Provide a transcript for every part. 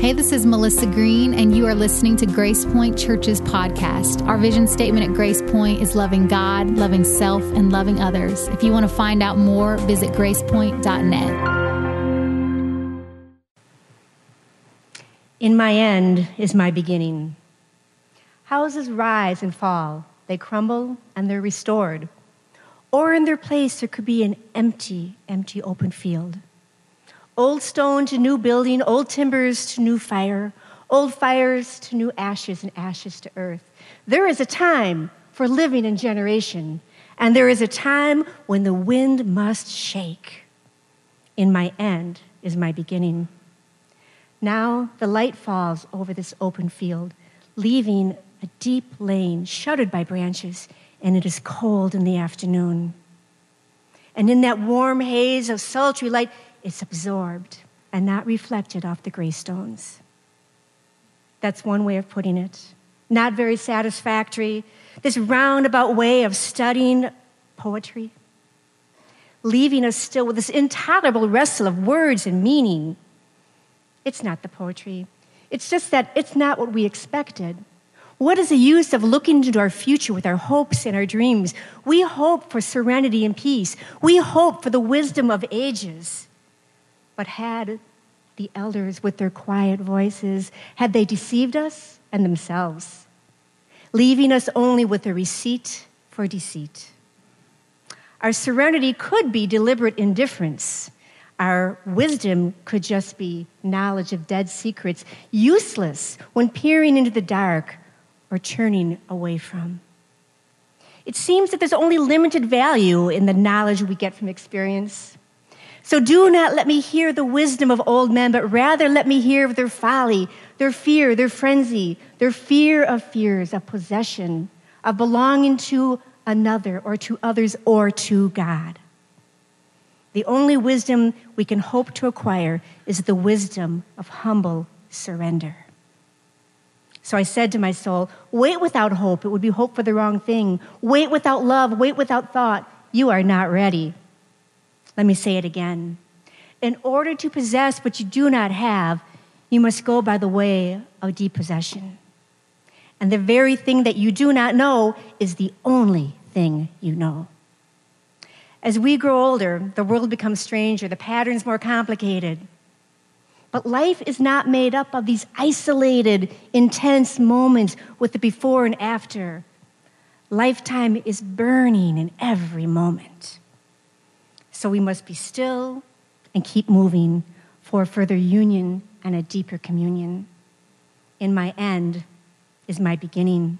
Hey, this is Melissa Green, and you are listening to Grace Point Church's podcast. Our vision statement at Grace Point is loving God, loving self, and loving others. If you want to find out more, visit gracepoint.net. In my end is my beginning. Houses rise and fall, they crumble and they're restored. Or in their place, there could be an empty, empty open field. Old stone to new building, old timbers to new fire, old fires to new ashes, and ashes to earth. There is a time for living in generation, and there is a time when the wind must shake. In my end is my beginning. Now the light falls over this open field, leaving a deep lane shuttered by branches, and it is cold in the afternoon. And in that warm haze of sultry light, it's absorbed and not reflected off the gray stones. That's one way of putting it. Not very satisfactory. This roundabout way of studying poetry, leaving us still with this intolerable wrestle of words and meaning. It's not the poetry. It's just that it's not what we expected. What is the use of looking into our future with our hopes and our dreams? We hope for serenity and peace. We hope for the wisdom of ages. But had the elders, with their quiet voices, had they deceived us and themselves, leaving us only with a receipt for deceit? Our serenity could be deliberate indifference. Our wisdom could just be knowledge of dead secrets, useless when peering into the dark or turning away from. It seems that there's only limited value in the knowledge we get from experience. So do not let me hear the wisdom of old men, but rather let me hear of their folly, their fear, their frenzy, their fear of fears, of possession, of belonging to another or to others or to God. The only wisdom we can hope to acquire is the wisdom of humble surrender. So I said to my soul, Wait without hope. It would be hope for the wrong thing. Wait without love. Wait without thought. You are not ready. Let me say it again. In order to possess what you do not have, you must go by the way of depossession. And the very thing that you do not know is the only thing you know. As we grow older, the world becomes stranger, the patterns more complicated. But life is not made up of these isolated, intense moments with the before and after. Lifetime is burning in every moment. So we must be still and keep moving for further union and a deeper communion. In my end is my beginning.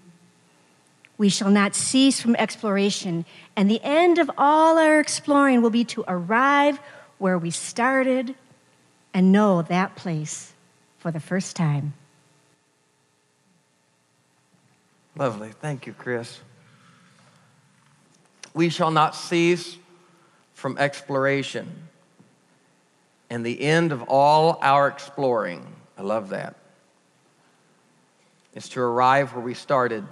We shall not cease from exploration, and the end of all our exploring will be to arrive where we started and know that place for the first time. Lovely. Thank you, Chris. We shall not cease from exploration. And the end of all our exploring, I love that, is to arrive where we started.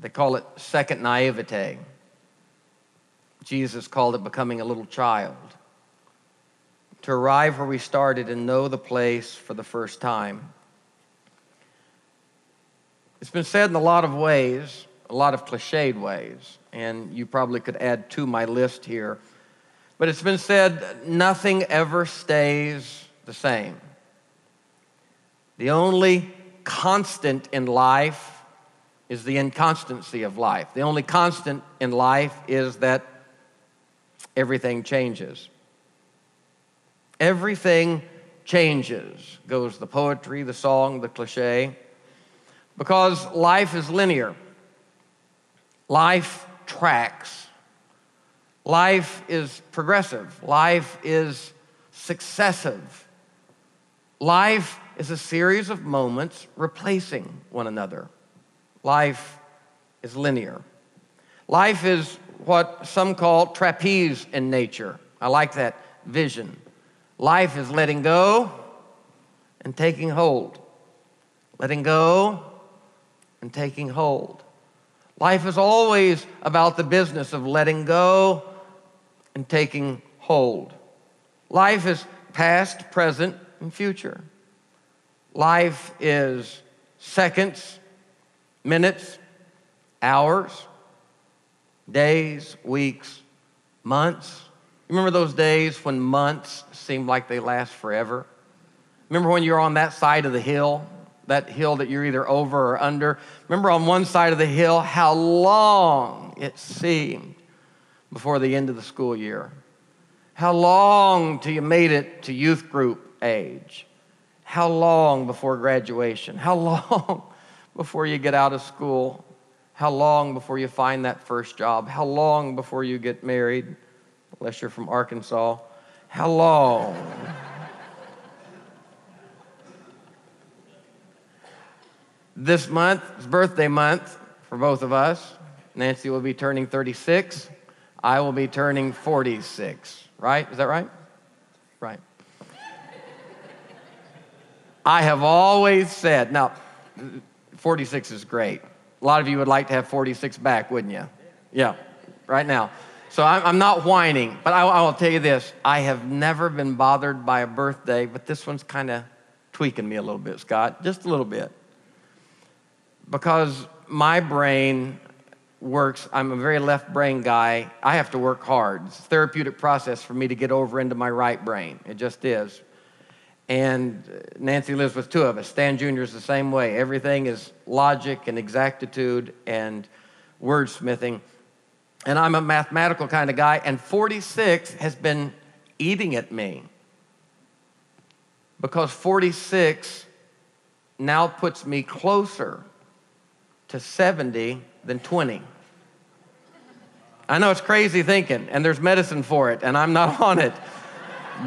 They call it second naivete. Jesus called it becoming a little child. To arrive where we started and know the place for the first time. It's been said in a lot of ways, a lot of cliched ways and you probably could add to my list here. But it's been said nothing ever stays the same. The only constant in life is the inconstancy of life. The only constant in life is that everything changes. Everything changes, goes the poetry, the song, the cliche, because life is linear. Life tracks. Life is progressive, life is successive. Life is a series of moments replacing one another. Life is linear. Life is what some call trapeze in nature. I like that vision. Life is letting go and taking hold, letting go and taking hold. Life is always about the business of letting go and taking hold. Life is past, present, and future. Life is seconds, minutes, hours, days, weeks, months. Remember those days when months seemed like they last forever? Remember when you were on that side of the hill, that hill that you're either over or under? Remember on one side of the hill how long it seemed before the end of the school year? How long till you made it to youth group age? How long before graduation? How long before you get out of school? How long before you find that first job? How long before you get married? Unless you're from Arkansas. How long? This month is birthday month for both of us. Nancy will be turning 36. I will be turning 46. Right? Is that right? Right. I have always said, now, 46 is great. A lot of you would like to have 46 back, wouldn't you? Yeah, right now. So I'm, not whining, but I will tell you this I have never been bothered by a birthday, but this one's kind of tweaking me a little bit, Scott, just a little bit. Because my brain works, I'm a very left brain guy. I have to work hard. It's a therapeutic process for me to get over into my right brain. It just is. And uh, Nancy lives with two of us. Stan Jr. is the same way. Everything is logic and exactitude and wordsmithing. And I'm a mathematical kind of guy, and 46 has been eating at me. Because 46 now puts me closer to 70 than 20. I know it's crazy thinking, and there's medicine for it, and I'm not on it.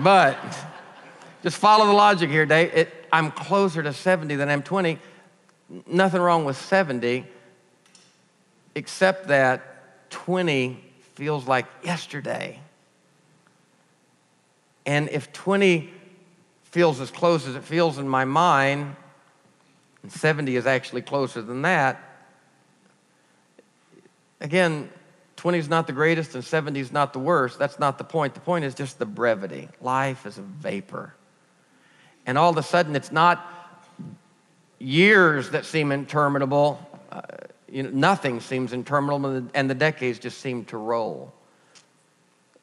But just follow the logic here, Dave. It, I'm closer to 70 than I'm 20. Nothing wrong with 70, except that 20 feels like yesterday. And if 20 feels as close as it feels in my mind, and 70 is actually closer than that, again, 20 is not the greatest and 70 is not the worst. That's not the point. The point is just the brevity. Life is a vapor. And all of a sudden, it's not years that seem interminable. Uh, you know, nothing seems interminable, and the decades just seem to roll.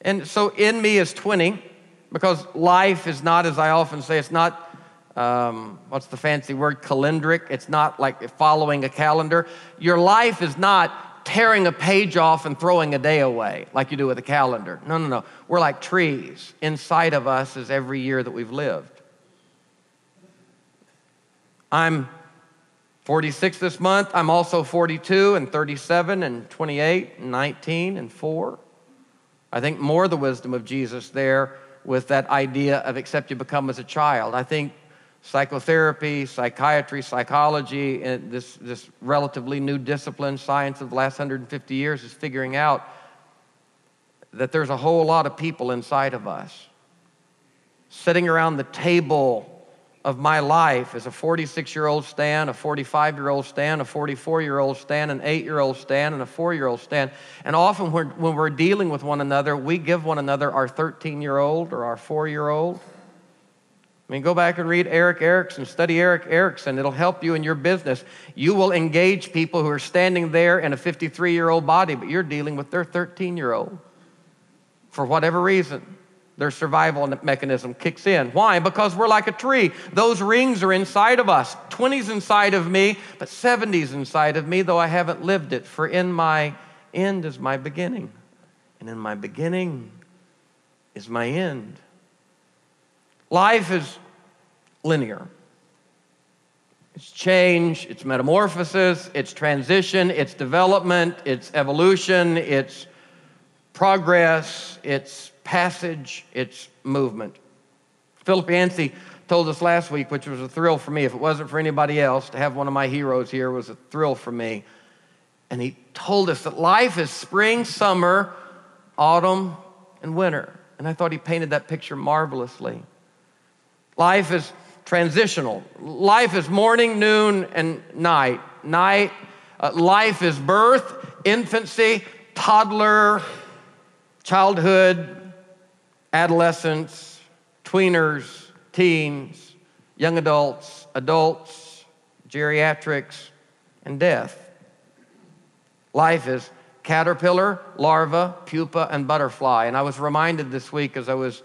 And so, in me is 20, because life is not, as I often say, it's not, um, what's the fancy word, calendric. It's not like following a calendar. Your life is not tearing a page off and throwing a day away like you do with a calendar. No, no, no. We're like trees. Inside of us is every year that we've lived. I'm 46 this month. I'm also 42 and 37 and 28 and 19 and 4. I think more the wisdom of Jesus there with that idea of except you become as a child. I think psychotherapy, psychiatry, psychology, and this, this relatively new discipline, science of the last 150 years, is figuring out that there's a whole lot of people inside of us sitting around the table of my life as a 46 year old Stan, a 45 year old Stan, a 44 year old Stan, an 8 year old Stan, and a 4 year old Stan. And often when we're dealing with one another, we give one another our 13 year old or our 4 year old. I mean, go back and read Erik Erikson, study Erik Erikson. It'll help you in your business. You will engage people who are standing there in a 53 year old body, but you're dealing with their 13 year old for whatever reason their survival mechanism kicks in. Why? Because we're like a tree. Those rings are inside of us. 20's inside of me, but 70's inside of me, though I haven't lived it. For in my end is my beginning, and in my beginning is my end. Life is linear. It's change, it's metamorphosis, it's transition, it's development, it's evolution, it's progress, it's passage, it's movement. Philip Yancey told us last week, which was a thrill for me. If it wasn't for anybody else, to have one of my heroes here was a thrill for me. And he told us that life is spring, summer, autumn, and winter. And I thought he painted that picture marvelously. Life is transitional. Life is morning, noon, and night. Night. Uh, life is birth, infancy, toddler, childhood, adolescents, tweeners, teens, young adults, adults, geriatrics, and death. Life is caterpillar, larva, pupa, and butterfly. And I was reminded this week as I was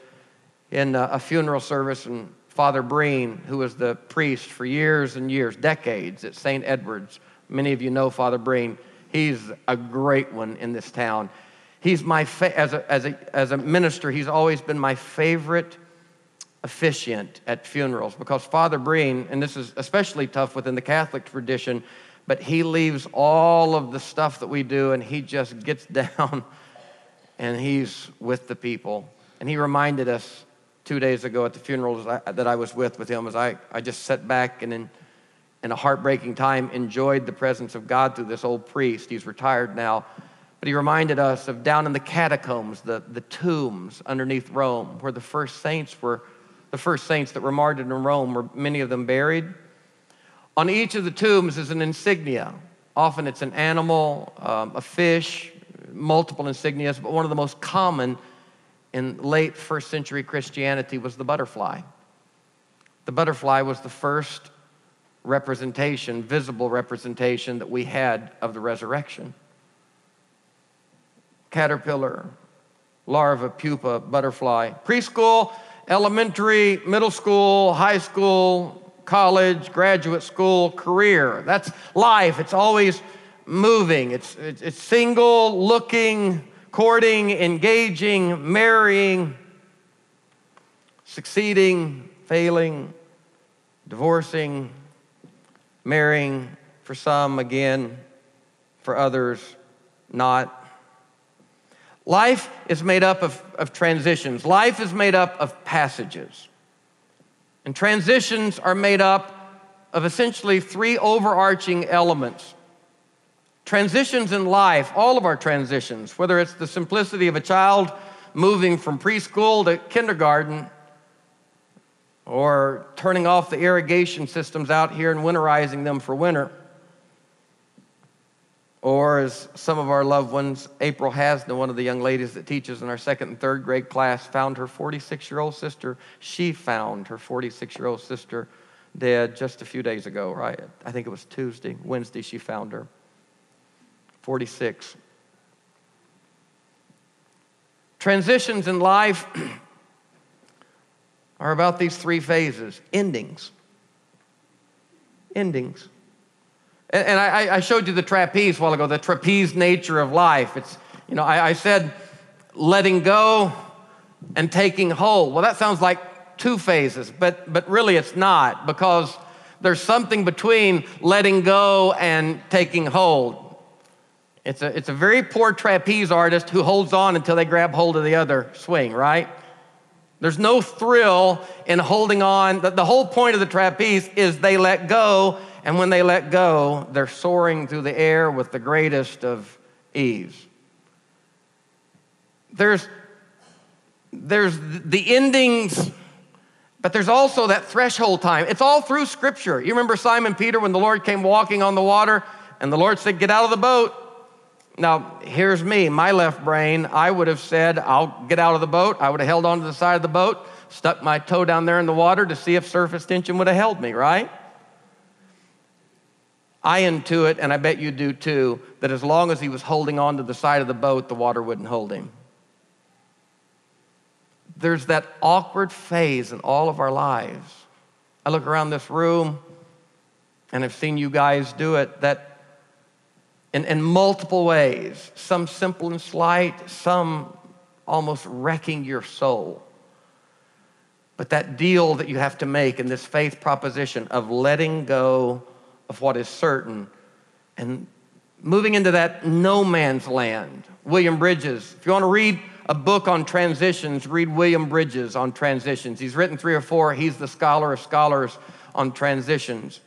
in a funeral service, and Father Breen, who was the priest for years and years, decades at St. Edward's. Many of you know Father Breen. He's a great one in this town. He's my fa- as, a, as, a, as a minister, he's always been my favorite officiant at funerals because Father Breen, and this is especially tough within the Catholic tradition, but he leaves all of the stuff that we do and he just gets down and he's with the people. And he reminded us two days ago at the funeral that I was with with him as I, I just sat back and in, in a heartbreaking time enjoyed the presence of God through this old priest. He's retired now. But he reminded us of down in the catacombs, the, the tombs underneath Rome, where the first saints were, the first saints that were martyred in Rome, were many of them buried. On each of the tombs is an insignia. Often it's an animal, um, a fish, multiple insignias, but one of the most common in late first century Christianity was the butterfly. The butterfly was the first representation, visible representation that we had of the resurrection. Caterpillar, larva, pupa, butterfly. Preschool, elementary, middle school, high school, college, graduate school, career. That's life. It's always moving. It's, it's, single, looking, courting, engaging, marrying, succeeding, failing, divorcing, marrying, for some again, for others not. Life is made up of, of transitions. Life is made up of passages. And transitions are made up of essentially three overarching elements Transitions in life, all of our transitions, whether it's the simplicity of a child moving from preschool to kindergarten, or turning off the irrigation systems out here and winterizing them for winter. Or, as some of our loved ones, April Hasna, one of the young ladies that teaches in our second and third grade class, found her 46 year old sister. She found her 46 year old sister dead just a few days ago, right? I think it was Tuesday, Wednesday, she found her. 46. Transitions in life are about these three phases endings. Endings. And, and I, I, showed you the trapeze a while ago, the trapeze nature of life. It's, you know, I, I said letting go and taking hold. Well, that sounds like two phases, but, but really it's not because there's something between letting go and taking hold. It's a, it's a very poor trapeze artist who holds on until they grab hold of the other swing, right? There's no thrill in holding on. The, the whole point of the trapeze is they let go, and when they let go, they're soaring through the air with the greatest of ease. There's, there's the endings, but there's also that threshold time. It's all through Scripture. You remember Simon Peter when the Lord came walking on the water, and the Lord said, Get out of the boat. Now, here's me, my left brain. I would have said, I'll get out of the boat. I would have held onto the side of the boat, stuck my toe down there in the water to see if surface tension would have held me, right? I intuit, and I bet you do too, that as long as he was holding on to the side of the boat, the water wouldn't hold him. There's that awkward phase in all of our lives. I look around this room, and I've seen you guys do it, that in, in multiple ways, some simple and slight, some almost wrecking your soul. But that deal that you have to make in this faith proposition of letting go of what is certain and moving into that no man's land. William Bridges, if you want to read a book on transitions, read William Bridges on transitions. He's written three or four, he's the scholar of scholars on transitions.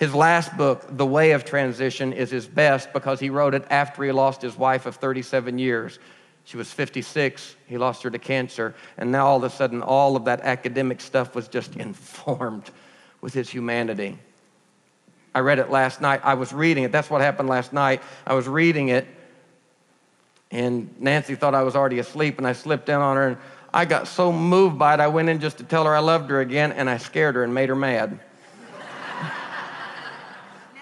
His last book, The Way of Transition, is his best because he wrote it after he lost his wife of 37 years. She was 56, he lost her to cancer, and now all of a sudden, all of that academic stuff was just informed with his humanity. I read it last night. I was reading it. That's what happened last night. I was reading it, and Nancy thought I was already asleep, and I slipped in on her, and I got so moved by it, I went in just to tell her I loved her again, and I scared her and made her mad. No. Now you have to explain why we don't sleep in the same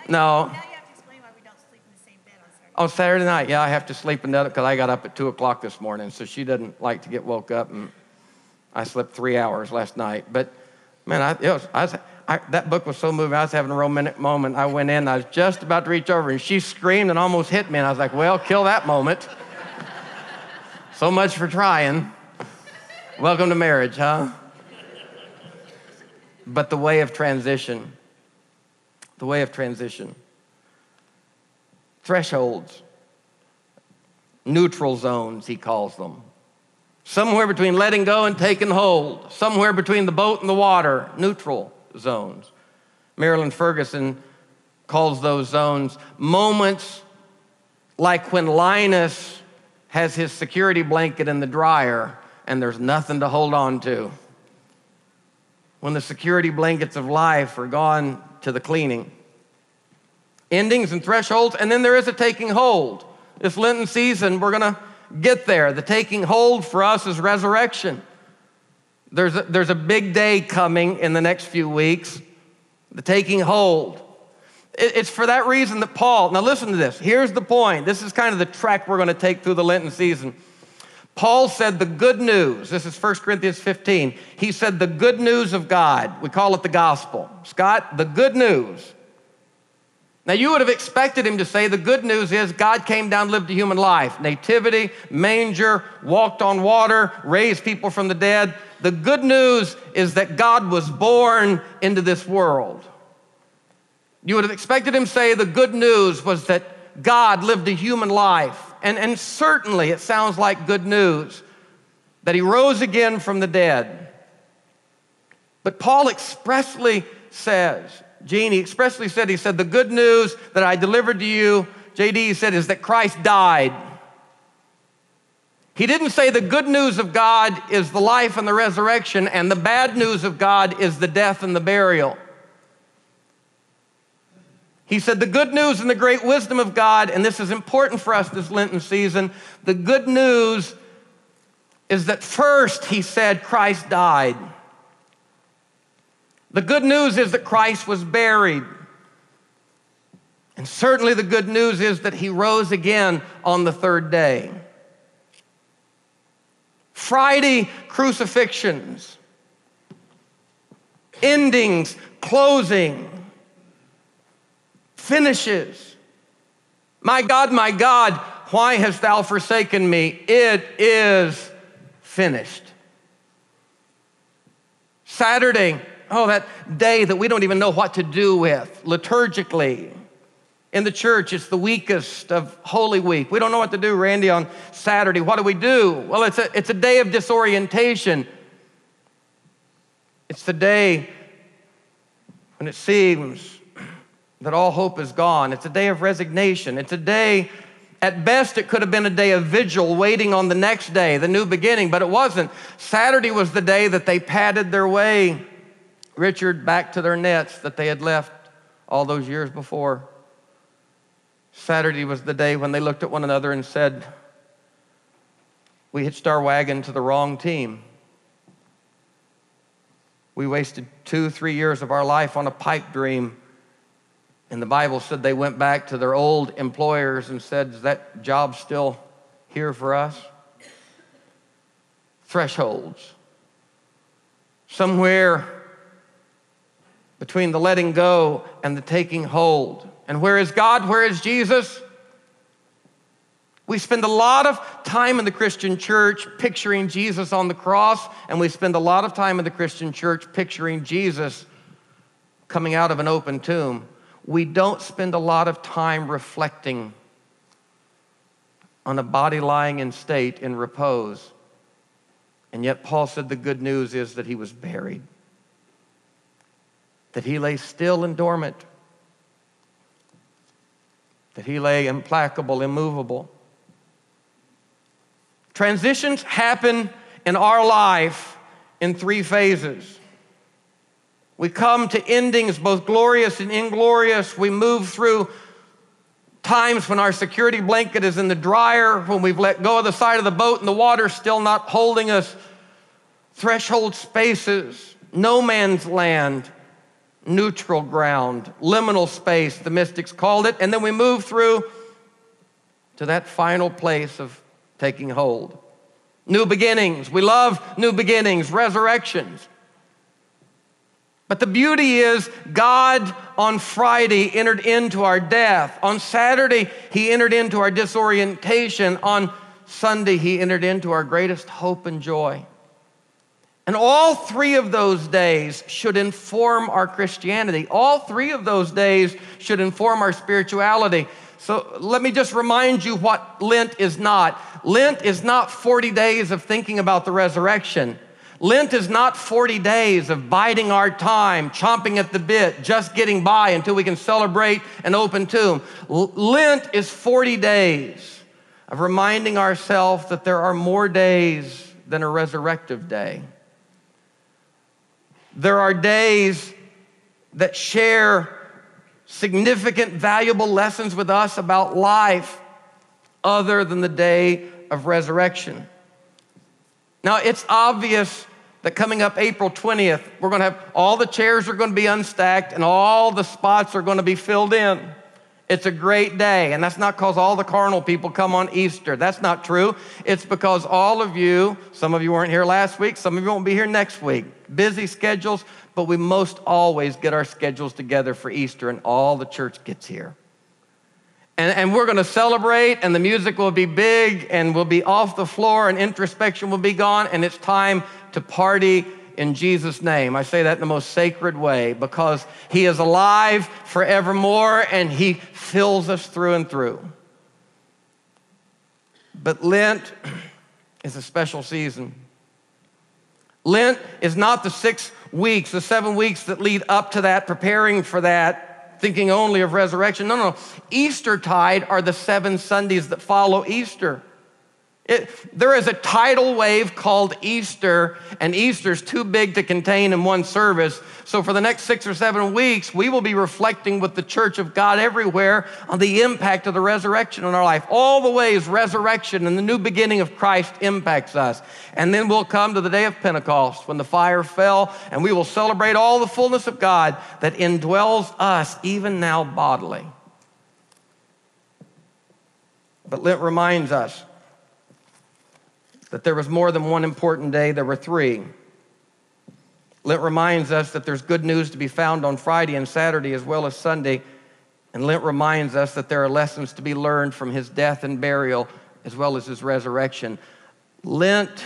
bed on Saturday. Night, yeah, I have to sleep in that because I got up at 2 o'clock this morning, so she doesn't like to get woke up, and I slept three hours last night. But man, I, was, I was, I, that book was so moving. I was having a romantic moment. I went in, I was just about to reach over, and she screamed and almost hit me, and I was like, well, kill that moment. so much for trying. Welcome to marriage, huh? But the way of transition, the way of transition thresholds, neutral zones, he calls them. Somewhere between letting go and taking hold, somewhere between the boat and the water, neutral zones. Marilyn Ferguson calls those zones moments like when Linus has his security blanket in the dryer and there's nothing to hold on to. When the security blankets of life are gone to the cleaning endings and thresholds, and then there is a taking hold. This Lenten season, we're going to get there. The taking hold for us is resurrection. There's a, there's a big day coming in the next few weeks, the taking hold. It, it's for that reason that Paul, now listen to this. Here's the point. This is kind of the track we're going to take through the Lenten season. Paul said the good news, this is 1 Corinthians 15. He said the good news of God. We call it the gospel. Scott, the good news now, you would have expected him to say the good news is God came down, lived a human life. Nativity, manger, walked on water, raised people from the dead. The good news is that God was born into this world. You would have expected him to say the good news was that God lived a human life. And, and certainly it sounds like good news that he rose again from the dead. But Paul expressly says Gene, he expressly said, he said, the good news that I delivered to you, JD said, is that Christ died. He didn't say the good news of God is the life and the resurrection, and the bad news of God is the death and the burial. He said, The good news and the great wisdom of God, and this is important for us this Lenten season, the good news is that first, he said, Christ died. The good news is that Christ was buried. And certainly the good news is that he rose again on the third day. Friday crucifixions, endings, closing, finishes. My God, my God, why hast thou forsaken me? It is finished. Saturday, oh, that day that we don't even know what to do with liturgically. In the church, it's the weakest of Holy Week. We don't know what to do, Randy, on Saturday. What do we do? Well, it's a, it's a day of disorientation. It's the day when it seems that all hope is gone. It's a day of resignation. It's a day, at best, it could have been a day of vigil, waiting on the next day, the new beginning, but it wasn't. Saturday was the day that they padded their way Richard back to their nets that they had left all those years before. Saturday was the day when they looked at one another and said, We hitched our wagon to the wrong team. We wasted two, three years of our life on a pipe dream. And the Bible said they went back to their old employers and said, Is that job still here for us? Thresholds. Somewhere between the letting go and the taking hold. And where is God? Where is Jesus? We spend a lot of time in the Christian church picturing Jesus on the cross, and we spend a lot of time in the Christian church picturing Jesus coming out of an open tomb. We don't spend a lot of time reflecting on a body lying in state in repose. And yet, Paul said the good news is that he was buried that he lay still and dormant, that he lay implacable, immovable. Transitions happen in our life in three phases. We come to endings both glorious and inglorious. We move through times when our security blanket is in the dryer, when we've let go of the side of the boat and the water's still not holding us. Threshold spaces, no man's land, neutral ground, liminal space, the mystics called it, and then we move through to that final place of taking hold. New beginnings. We love new beginnings, resurrections. But the beauty is, God on Friday entered into our death. On Saturday, He entered into our disorientation. On Sunday, He entered into our greatest hope and joy. And all three of those days should inform our Christianity. All three of those days should inform our spirituality. So let me just remind you what Lent is not. Lent is not 40 days of thinking about the resurrection. Lent is not 40 days of biding our time, chomping at the bit, just getting by until we can celebrate an open tomb. Lent is 40 days of reminding ourselves that there are more days than a resurrective day. There are days that share significant, valuable lessons with us about life other than the day of resurrection. Now, it's obvious that coming up April 20th, we're going to have all the chairs are going to be unstacked and all the spots are going to be filled in. It's a great day. And that's not because all the carnal people come on Easter. That's not true. It's because all of you, some of you weren't here last week, some of you won't be here next week. Busy schedules, but we most always get our schedules together for Easter and all the church gets here. And, and we're going to celebrate, and the music will be big, and we'll be off the floor, and introspection will be gone, and it's time to party in Jesus' name. I say that in the most sacred way because He is alive forevermore and He fills us through and through. But Lent is a special season. Lent is not the six weeks, the seven weeks that lead up to that, preparing for that, thinking only of resurrection. No, no, no. Easter tide are the seven Sundays that follow Easter. It, there is a tidal wave called Easter, and Easter's too big to contain in one service. So, for the next six or seven weeks, we will be reflecting with the church of God everywhere on the impact of the resurrection in our life. All the ways resurrection and the new beginning of Christ impacts us. And then we'll come to the day of Pentecost when the fire fell, and we will celebrate all the fullness of God that indwells us even now bodily. But Lent reminds us that there was more than one important day, there were three. Lent reminds us that there's good news to be found on Friday and Saturday as well as Sunday. And Lent reminds us that there are lessons to be learned from his death and burial as well as his resurrection. Lent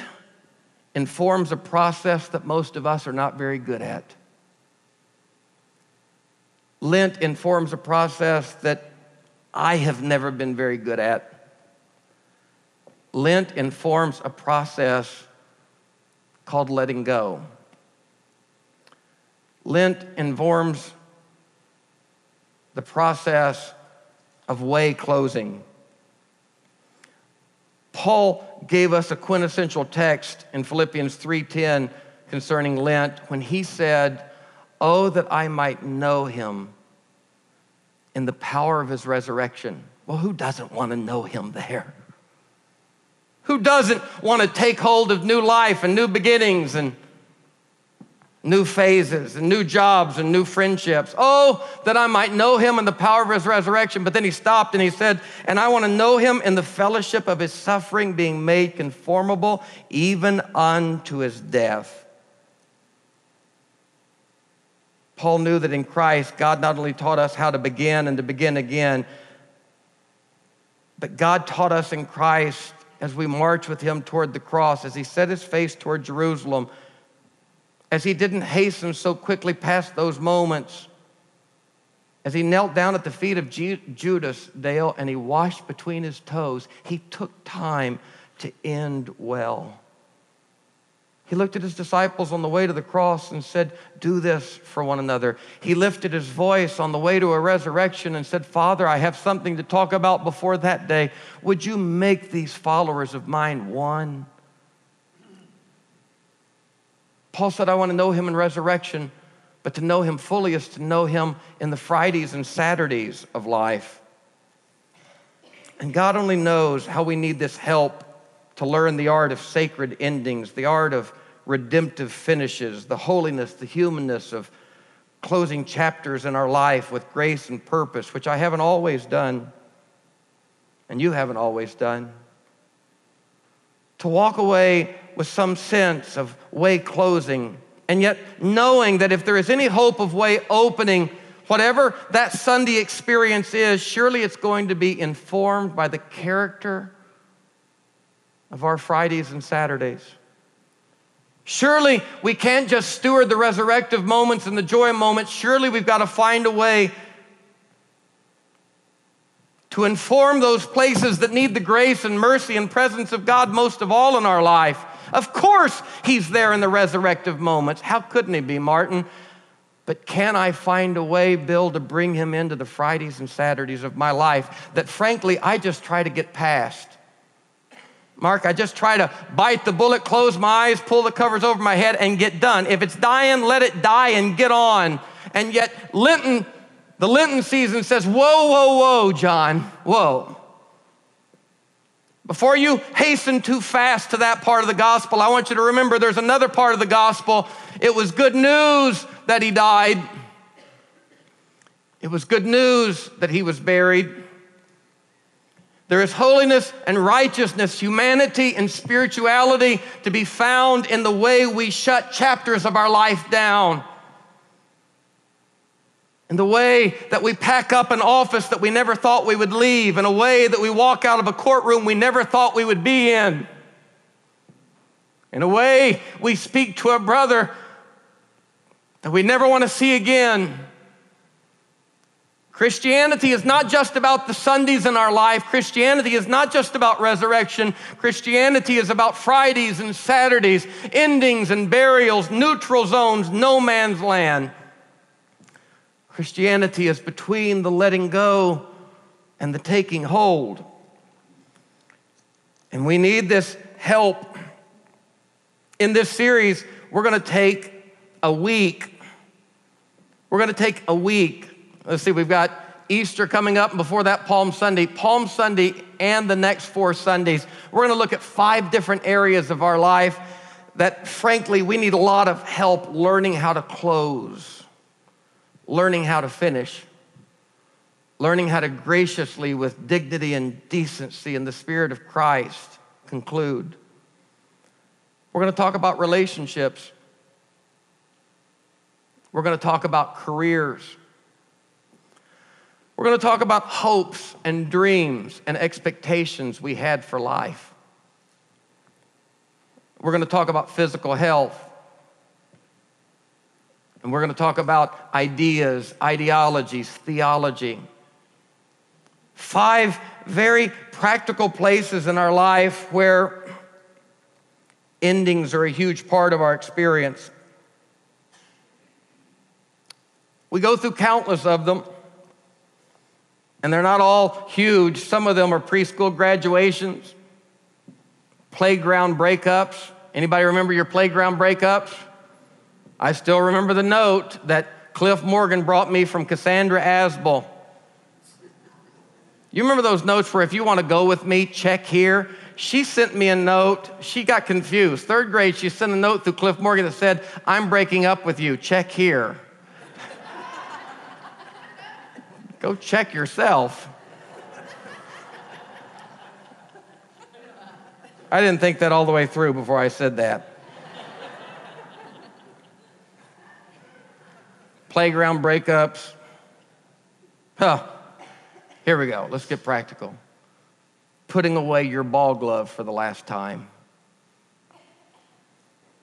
informs a process that most of us are not very good at. Lent informs a process that I have never been very good at. Lent informs a process called letting go. Lent informs the process of way closing. Paul gave us a quintessential text in Philippians 3:10 concerning Lent when he said, "Oh that I might know him in the power of his resurrection." Well, who doesn't want to know him there? Who doesn't want to take hold of new life and new beginnings and new phases and new jobs and new friendships? Oh, that I might know him in the power of his resurrection. But then he stopped and he said, And I want to know him in the fellowship of his suffering, being made conformable even unto his death. Paul knew that in Christ, God not only taught us how to begin and to begin again, but God taught us in Christ as we march with him toward the cross, as he set his face toward Jerusalem, as he didn't hasten so quickly past those moments, as he knelt down at the feet of Judas, Dale, and he washed between his toes, he took time to end well. He looked at his disciples on the way to the cross and said, Do this for one another. He lifted his voice on the way to a resurrection and said, Father, I have something to talk about before that day. Would you make these followers of mine one? Paul said, I want to know him in resurrection, but to know him fully is to know him in the Fridays and Saturdays of life. And God only knows how we need this help to learn the art of sacred endings, the art of redemptive finishes, the holiness, the humanness of closing chapters in our life with grace and purpose, which I haven't always done, and you haven't always done. To walk away with some sense of way closing, and yet knowing that if there is any hope of way opening, whatever that Sunday experience is, surely it's going to be informed by the character of our Fridays and Saturdays. Surely we can't just steward the resurrective moments and the joy moments. Surely we've got to find a way to inform those places that need the grace and mercy and presence of God most of all in our life. Of course, He's there in the resurrective moments. How couldn't He be, Martin? But can I find a way, Bill, to bring Him into the Fridays and Saturdays of my life that frankly I just try to get past? Mark, I just try to bite the bullet, close my eyes, pull the covers over my head, and get done. If it's dying, let it die and get on. And yet, Linton, the Lenten season says, Whoa, whoa, whoa, John, whoa. Before you hasten too fast to that part of the gospel, I want you to remember there's another part of the gospel. It was good news that he died, it was good news that he was buried. There is holiness and righteousness, humanity and spirituality to be found in the way we shut chapters of our life down. In the way that we pack up an office that we never thought we would leave, in a way that we walk out of a courtroom we never thought we would be in. In a way we speak to a brother that we never want to see again. Christianity is not just about the Sundays in our life. Christianity is not just about resurrection. Christianity is about Fridays and Saturdays, endings and burials, neutral zones, no man's land. Christianity is between the letting go and the taking hold. And we need this help. In this series, we're going to take a week. We're going to take a week Let's see, we've got Easter coming up, and before that, Palm Sunday. Palm Sunday and the next four Sundays, we're going to look at five different areas of our life that, frankly, we need a lot of help learning how to close, learning how to finish, learning how to graciously, with dignity and decency in the Spirit of Christ, conclude. We're going to talk about relationships. We're going to talk about careers. We're going to talk about hopes and dreams and expectations we had for life. We're going to talk about physical health. And we're going to talk about ideas, ideologies, theology. Five very practical places in our life where endings are a huge part of our experience. We go through countless of them. And they're not all huge. Some of them are preschool graduations, playground breakups. Anybody remember your playground breakups? I still remember the note that Cliff Morgan brought me from Cassandra Asbel. You remember those notes where if you want to go with me, check here? She sent me a note. She got confused. Third grade, she sent a note through Cliff Morgan that said, I'm breaking up with you. Check here. Go check yourself. I didn't think that all the way through before I said that. Playground breakups. Huh. Here we go. Let's get practical. Putting away your ball glove for the last time.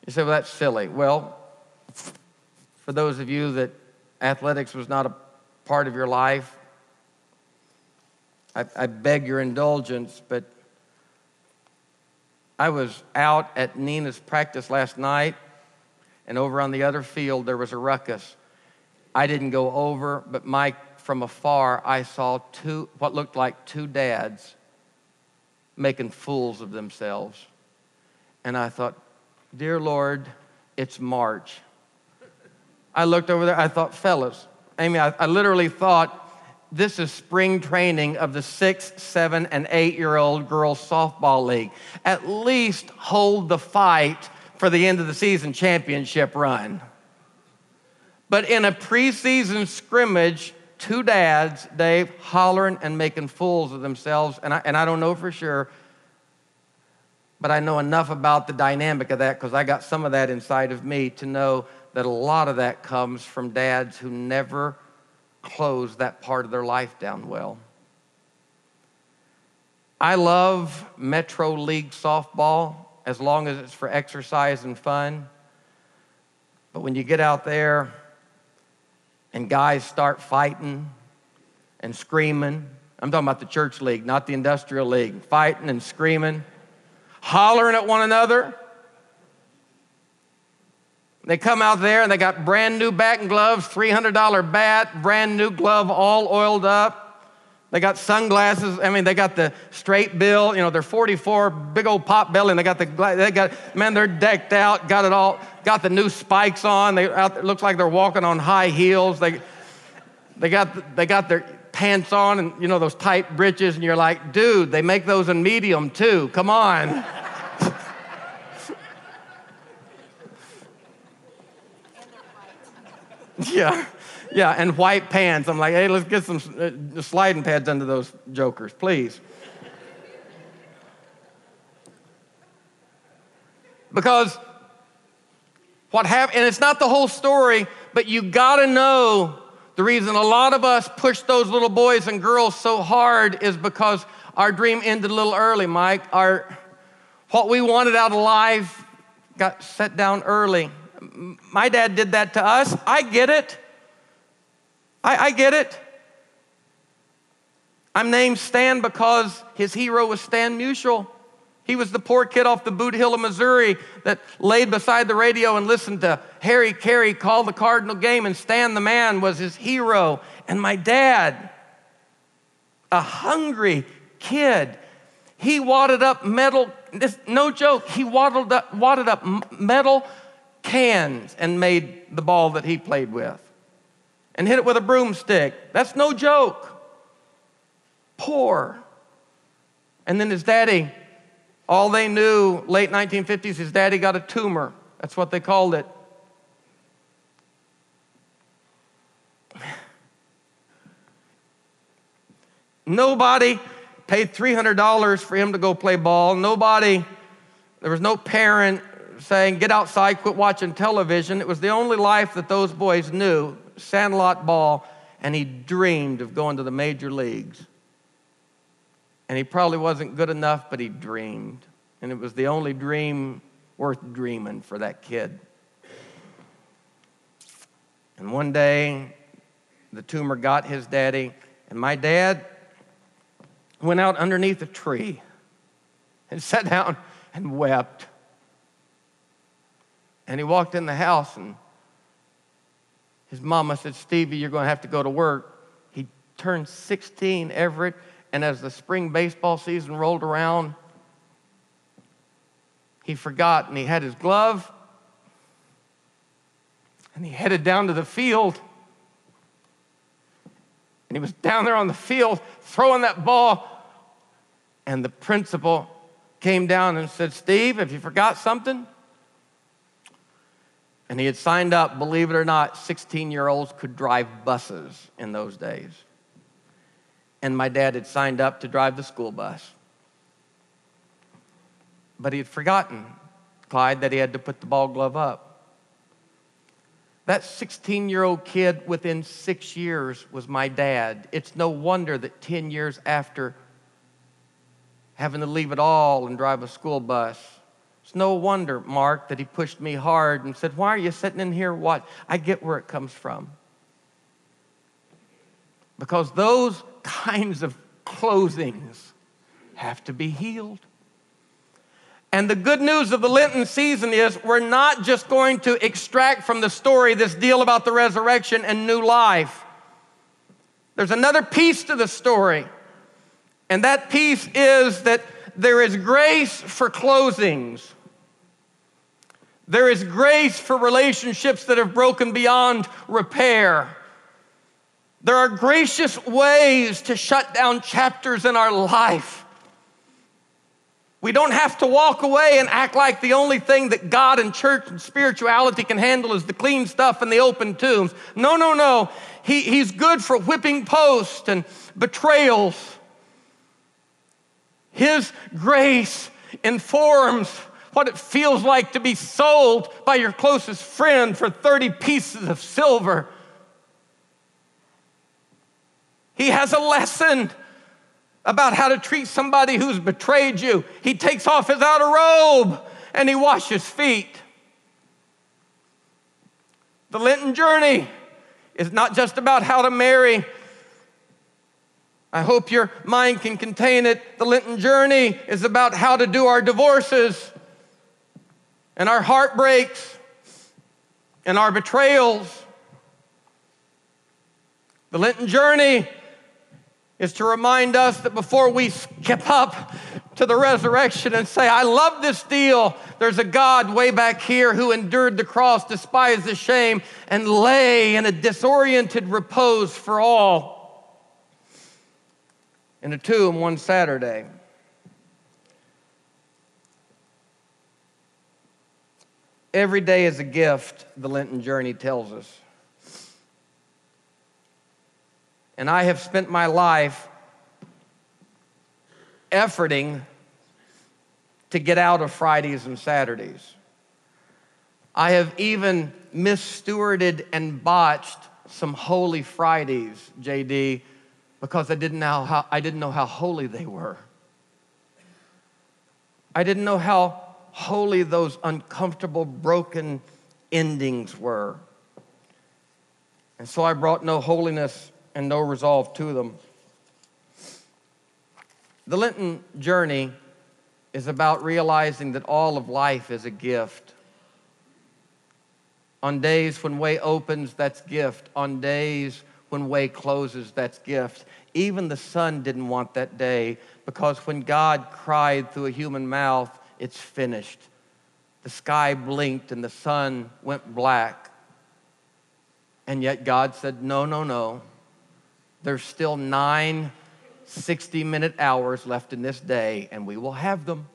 You say, well, that's silly. Well, for those of you that athletics was not a part of your life. I, I beg your indulgence, but I was out at Nina's practice last night, and over on the other field there was a ruckus. I didn't go over, but Mike, from afar, I saw two, what looked like two dads making fools of themselves. And I thought, Dear Lord, it's March. I looked over there, I thought, fellas, Amy, I, I literally thought this is spring training of the six, seven, and eight year old girls softball league. At least hold the fight for the end of the season championship run. But in a preseason scrimmage, two dads, Dave, hollering and making fools of themselves, and I, and I don't know for sure, but I know enough about the dynamic of that because I got some of that inside of me to know that a lot of that comes from dads who never close that part of their life down well. I love Metro League softball as long as it's for exercise and fun. But when you get out there and guys start fighting and screaming, I'm talking about the church league, not the industrial league, fighting and screaming, hollering at one another. They come out there and they got brand new batting gloves, $300 bat, brand new glove, all oiled up. They got sunglasses. I mean, they got the straight bill. You know, they're 44, big old pop belly, and they got the, they got, man, they're decked out, got it all, got the new spikes on. They out, it looks like they're walking on high heels. They, they got, they got their pants on and, you know, those tight breeches, and you're like, dude, they make those in medium too. Come on. Yeah yeah, and white pants. I'm like, hey, let's get some uh, sliding pads under those jokers, please. Because what happened, and it's not the whole story, but you gotta know the reason a lot of us push those little boys and girls so hard is because our dream ended a little early, Mike. Our, what we wanted out of life got set down early. My dad did that to us. I get it. I, I get it. I'm named Stan because his hero was Stan Musial. He was the poor kid off the Bootheel of Missouri that laid beside the radio and listened to Harry Caray call the Cardinal game, and Stan the man was his hero. And my dad, a hungry kid, he wadded up metal, no joke, he wadded up, wadded up metal cans and made the ball that he played with and hit it with a broomstick. That's no joke. Poor. And then his daddy, all they knew, late 1950s, his daddy got a tumor. That's what they called it. Nobody paid $300 for him to go play ball. Nobody, there was no parent saying, get outside, quit watching television. It was the only life that those boys knew sandlot ball, and he dreamed of going to the major leagues. And he probably wasn't good enough, but he dreamed. And it was the only dream worth dreaming for that kid. And one day, the tumor got his daddy, and my dad went out underneath a tree and sat down and wept. And he walked in the house and his mama said, Stevie, you're going to have to go to work. He turned 16, Everett, and as the spring baseball season rolled around, he forgot and he had his glove and he headed down to the field. And he was down there on the field throwing that ball. And the principal came down and said, Steve, have you forgot something? And he had signed up, believe it or not, 16 year olds could drive buses in those days. And my dad had signed up to drive the school bus. But he had forgotten, Clyde, that he had to put the ball glove up. That 16 year old kid within six years was my dad. It's no wonder that 10 years after having to leave it all and drive a school bus, it's no wonder, Mark, that he pushed me hard and said, Why are you sitting in here? What? I get where it comes from. Because those kinds of closings have to be healed. And the good news of the Lenten season is we're not just going to extract from the story this deal about the resurrection and new life. There's another piece to the story. And that piece is that there is grace for closings. There is grace for relationships that have broken beyond repair. There are gracious ways to shut down chapters in our life. We don't have to walk away and act like the only thing that God and church and spirituality can handle is the clean stuff and the open tombs. No, no, no. He, he's good for whipping posts and betrayals. His grace informs what it feels like to be sold by your closest friend for 30 pieces of silver. He has a lesson about how to treat somebody who's betrayed you. He takes off his outer robe and he washes feet. The Lenten journey is not just about how to marry. I hope your mind can contain it. The Lenten journey is about how to do our divorces and our heartbreaks and our betrayals. The Lenten journey is to remind us that before we skip up to the resurrection and say, I love this deal, there's a God way back here who endured the cross, despised the shame, and lay in a disoriented repose for all in a tomb one Saturday. Every day is a gift, the Lenten journey tells us. And I have spent my life efforting to get out of Fridays and Saturdays. I have even misstewarded and botched some Holy Fridays, JD, because I didn't know how, I didn't know how holy they were. I didn't know how holy those uncomfortable, broken endings were. And so I brought no holiness and no resolve to them. The Lenten journey is about realizing that all of life is a gift. On days when way opens, that's gift. On days when way closes, that's gift. Even the sun didn't want that day because when God cried through a human mouth, it's finished. The sky blinked and the sun went black. And yet God said, No, no, no. There's still nine 60 minute hours left in this day, and we will have them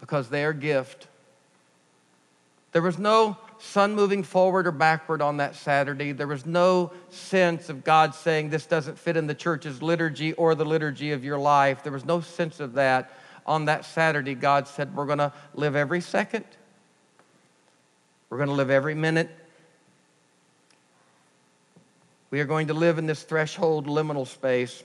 because they are gift. There was no sun moving forward or backward on that Saturday. There was no sense of God saying this doesn't fit in the church's liturgy or the liturgy of your life. There was no sense of that. On that Saturday, God said, We're going to live every second, we're going to live every minute, we are going to live in this threshold liminal space.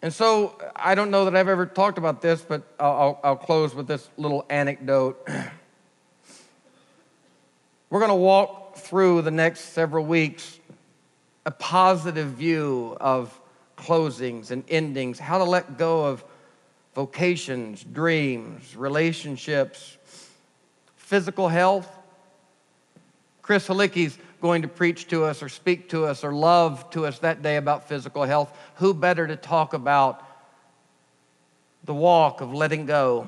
And so I don't know that I've ever talked about this, but I'll, I'll, close with this little anecdote. We're going to walk through the next several weeks a positive view of closings and endings, how to let go of vocations, dreams, relationships, physical health. Chris Halicki's going to preach to us or speak to us or love to us that day about physical health, who better to talk about the walk of letting go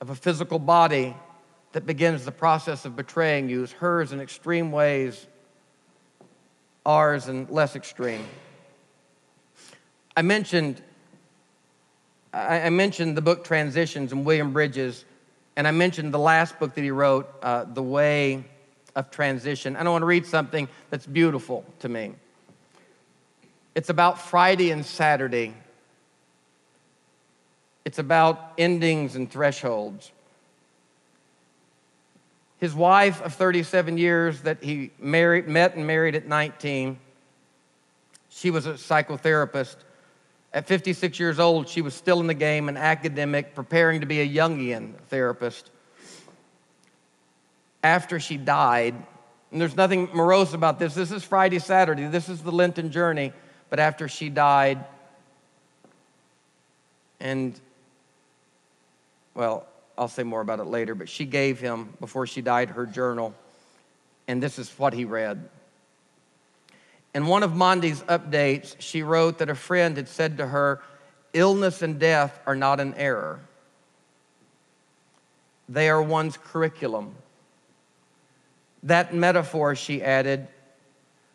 of a physical body that begins the process of betraying you, is hers in extreme ways, ours and less extreme. I mentioned I mentioned the book Transitions and William Bridges, and I mentioned the last book that he wrote, uh, The Way of transition. And I want to read something that's beautiful to me. It's about Friday and Saturday. It's about endings and thresholds. His wife of 37 years that he married, met and married at 19, she was a psychotherapist. At 56 years old, she was still in the game, an academic, preparing to be a Jungian therapist after she died, and there's nothing morose about this. This is Friday, Saturday. This is the Lenten journey. But after she died, and well, I'll say more about it later, but she gave him, before she died, her journal. And this is what he read. In one of Mondi's updates, she wrote that a friend had said to her, Illness and death are not an error, they are one's curriculum. That metaphor, she added,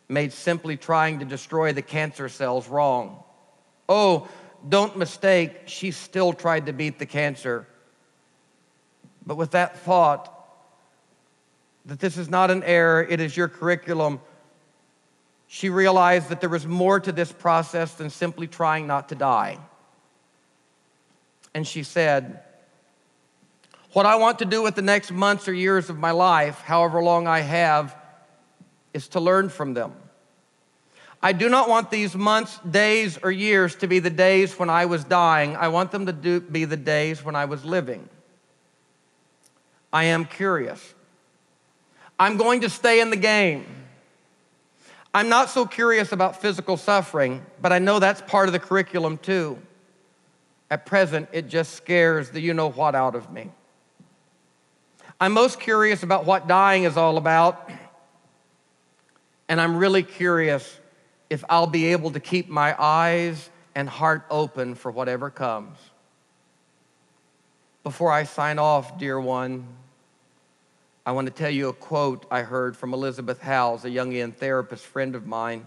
made simply trying to destroy the cancer cells wrong. Oh, don't mistake, she still tried to beat the cancer. But with that thought that this is not an error, it is your curriculum, she realized that there was more to this process than simply trying not to die. And she said, What I want to do with the next months or years of my life, however long I have, is to learn from them. I do not want these months, days, or years to be the days when I was dying. I want them to do, be the days when I was living. I am curious. I'm going to stay in the game. I'm not so curious about physical suffering, but I know that's part of the curriculum too. At present, it just scares the you know what out of me. I'm most curious about what dying is all about, and I'm really curious if I'll be able to keep my eyes and heart open for whatever comes. Before I sign off, dear one, I want to tell you a quote I heard from Elizabeth Howes, a Jungian therapist friend of mine.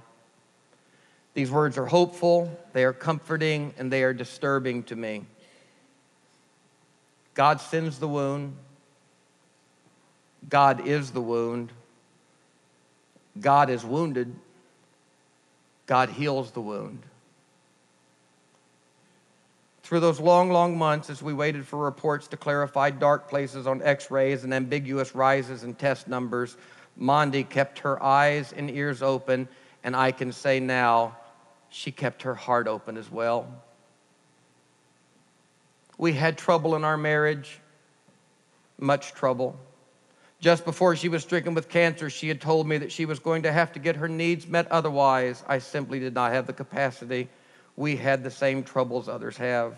These words are hopeful, they are comforting, and they are disturbing to me. God sends the wound. God is the wound. God is wounded God heals the wound. Through those long, long months, as we waited for reports to clarify dark places on x rays and ambiguous rises in test numbers, Mondi kept her eyes and ears open, and I can say now, she kept her heart open as well. We had trouble in our marriage, much trouble. Just before she was stricken with cancer, she had told me that she was going to have to get her needs met otherwise. I simply did not have the capacity. We had the same troubles others have.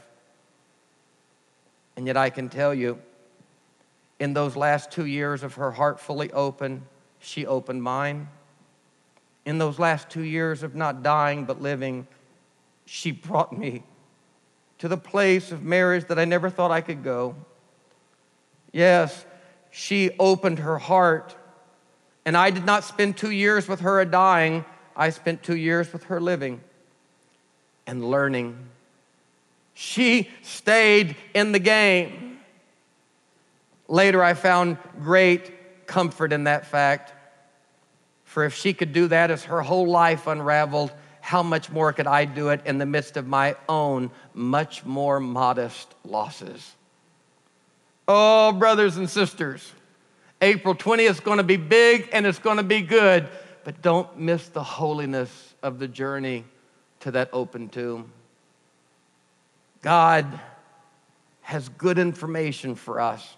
And yet, I can tell you, in those last two years of her heart fully open, she opened mine. In those last two years of not dying but living, she brought me to the place of marriage that I never thought I could go. Yes, she opened her heart. And I did not spend two years with her dying, I spent two years with her living and learning. She stayed in the game. Later, I found great comfort in that fact. For if she could do that as her whole life unraveled, how much more could I do it in the midst of my own much more modest losses? Oh, brothers and sisters, April 20th is going to be big and it's going to be good, but don't miss the holiness of the journey to that open tomb. God has good information for us.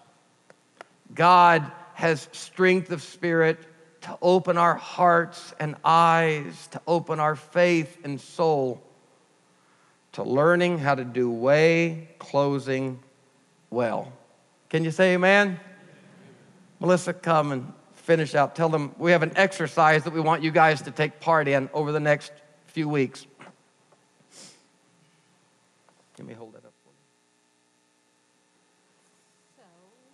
God has strength of spirit to open our hearts and eyes, to open our faith and soul to learning how to do way closing well. Can you say amen? Melissa, come and finish out. Tell them we have an exercise that we want you guys to take part in over the next few weeks. Let me hold that up for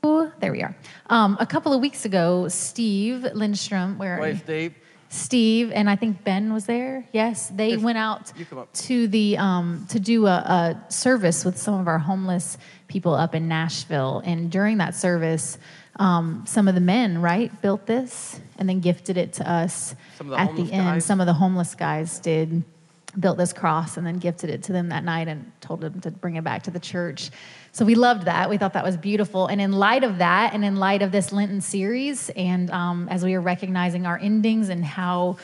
you. There we are. Um, a couple of weeks ago, Steve Lindstrom, where Wait, Steve. Steve and I think Ben was there. Yes, they Yes, went out you come up. to the um, to do a, a service with some of our homeless people up in Nashville, and during that service, um, some of the men right built this and then gifted it to us Some of the at the end. guys? Some of the homeless guys did built this cross and then gifted it to them that night and told them to bring it back to the church. So we loved that. We thought that was beautiful. And in light of that, and in light of this Lenten series, and um, as we are recognizing our endings and how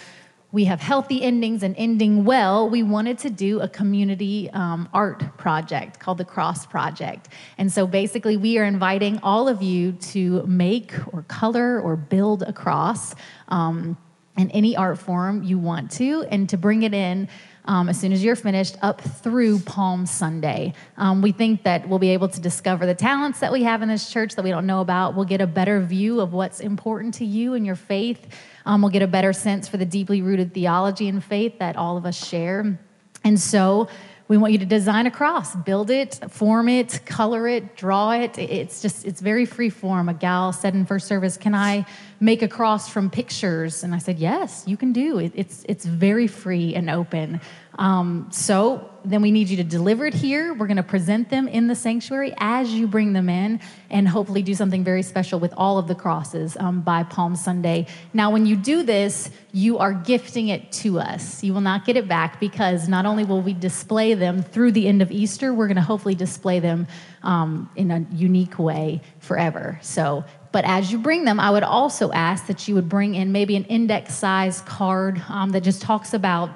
we have healthy endings and ending well, we wanted to do a community um, art project called the Cross Project. And so basically, we are inviting all of you to make or color or build a cross. Um, in any art form you want to, and to bring it in um, as soon as you're finished up through Palm Sunday. Um, we think that we'll be able to discover the talents that we have in this church that we don't know about. We'll get a better view of what's important to you and your faith. Um, we'll get a better sense for the deeply rooted theology and faith that all of us share. And so, we want you to design a cross, build it, form it, color it, draw it. It's just, it's very free form. A gal said in first service, Can I make a cross from pictures? And I said, Yes, you can do it. It's, it's very free and open. Um, so then we need you to deliver it here. We're going to present them in the sanctuary as you bring them in, and hopefully do something very special with all of the crosses um, by Palm Sunday. Now, when you do this, you are gifting it to us. You will not get it back because not only will we display them through the end of Easter, we're going to hopefully display them um, in a unique way forever. So but as you bring them, I would also ask that you would bring in maybe an index size card um, that just talks about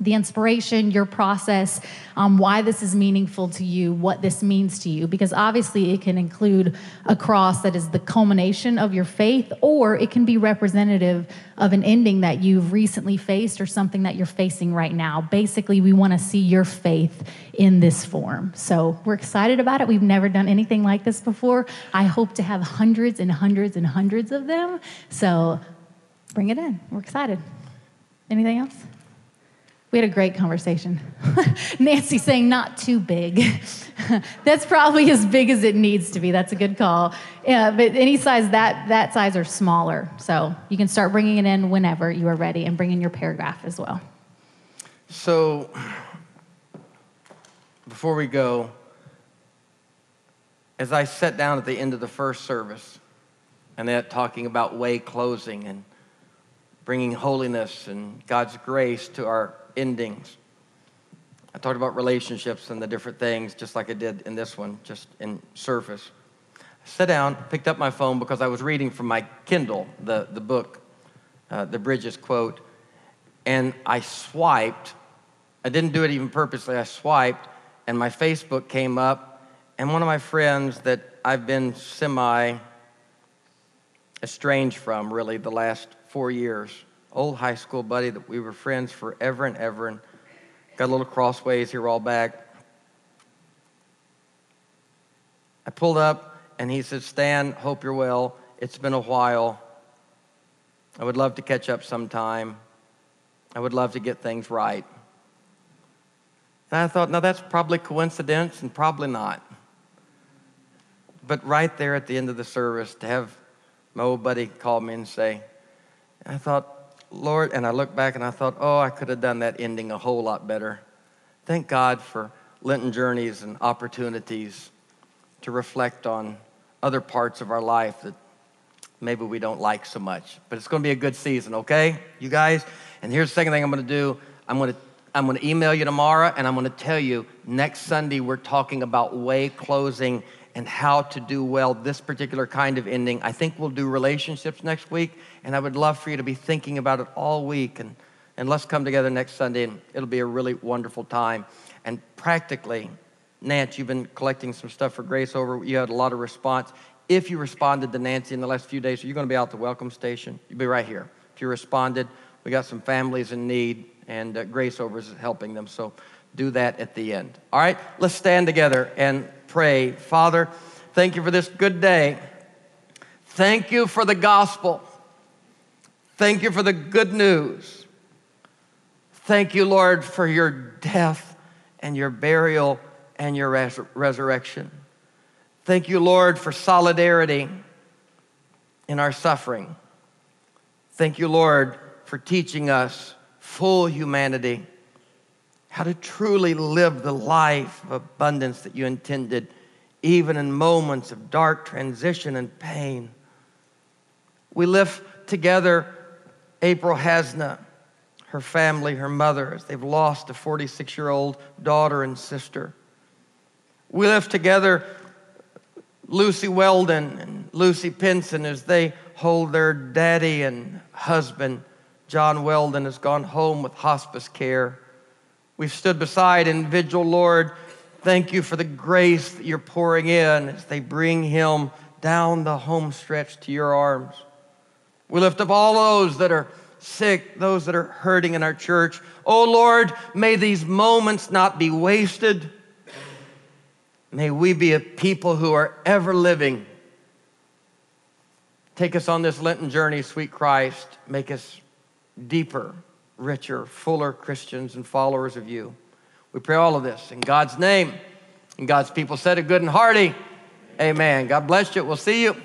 the inspiration, your process, um, why this is meaningful to you, what this means to you, because obviously it can include a cross that is the culmination of your faith, or it can be representative of an ending that you've recently faced or something that you're facing right now. Basically, we want to see your faith in this form. So we're excited about it. We've never done anything like this before. I hope to have hundreds and hundreds and hundreds of them. So bring it in. We're excited. Anything else? We had a great conversation. Nancy saying, not too big. That's probably as big as it needs to be. That's a good call. Yeah, but any size that, that size or smaller. So you can start bringing it in whenever you are ready and bring in your paragraph as well. So before we go, as I sat down at the end of the first service and that talking about way closing and bringing holiness and God's grace to our endings. I talked about relationships and the different things, just like I did in this one, just in surface. I sat down, picked up my phone because I was reading from my Kindle, the, the book, uh, the Bridges quote, and I swiped. I didn't do it even purposely. I swiped, and my Facebook came up, and one of my friends that I've been semi estranged from really the last four years old high school buddy that we were friends forever and ever, and got a little crossways here all back. I pulled up, and he said, Stan, hope you're well. It's been a while. I would love to catch up sometime. I would love to get things right. And I thought, no, that's probably coincidence and probably not. But right there at the end of the service, to have my old buddy call me and say, I thought, Lord, and I look back and I thought, oh, I could have done that ending a whole lot better. Thank God for Lenten journeys and opportunities to reflect on other parts of our life that maybe we don't like so much. But it's going to be a good season, okay, you guys? And here's the second thing I'm going to do I'm going to I'm going to email you tomorrow and I'm going to tell you next Sunday we're talking about way closing and how to do well this particular kind of ending. I think we'll do relationships next week, and I would love for you to be thinking about it all week. And, and let's come together next Sunday, and it'll be a really wonderful time. And practically, Nance, you've been collecting some stuff for Grace over. You had a lot of response. If you responded to Nancy in the last few days, you're going to be out the welcome station? You'll be right here. If you responded, we got some families in need, and uh, Grace over is helping them. So do that at the end. All right, let's stand together and pray. Father, thank you for this good day. Thank you for the gospel. Thank you for the good news. Thank you, Lord, for your death and your burial and your res- resurrection. Thank you, Lord, for solidarity in our suffering. Thank you, Lord, for teaching us full humanity how to truly live the life of abundance that you intended, even in moments of dark transition and pain. We lift together April Hasna, her family, her mother, as they've lost a 46 year old daughter and sister. We lift together Lucy Weldon and Lucy Pinson as they hold their daddy and husband. John Weldon has gone home with hospice care. We've stood beside in vigil, Lord. Thank you for the grace that you're pouring in as they bring him down the home stretch to your arms. We lift up all those that are sick, those that are hurting in our church. Oh Lord, may these moments not be wasted. May we be a people who are ever living. Take us on this Lenten journey, sweet Christ. Make us deeper richer, fuller Christians and followers of you. We pray all of this in God's name. And God's people said it good and hearty. Amen. God bless you. We'll see you.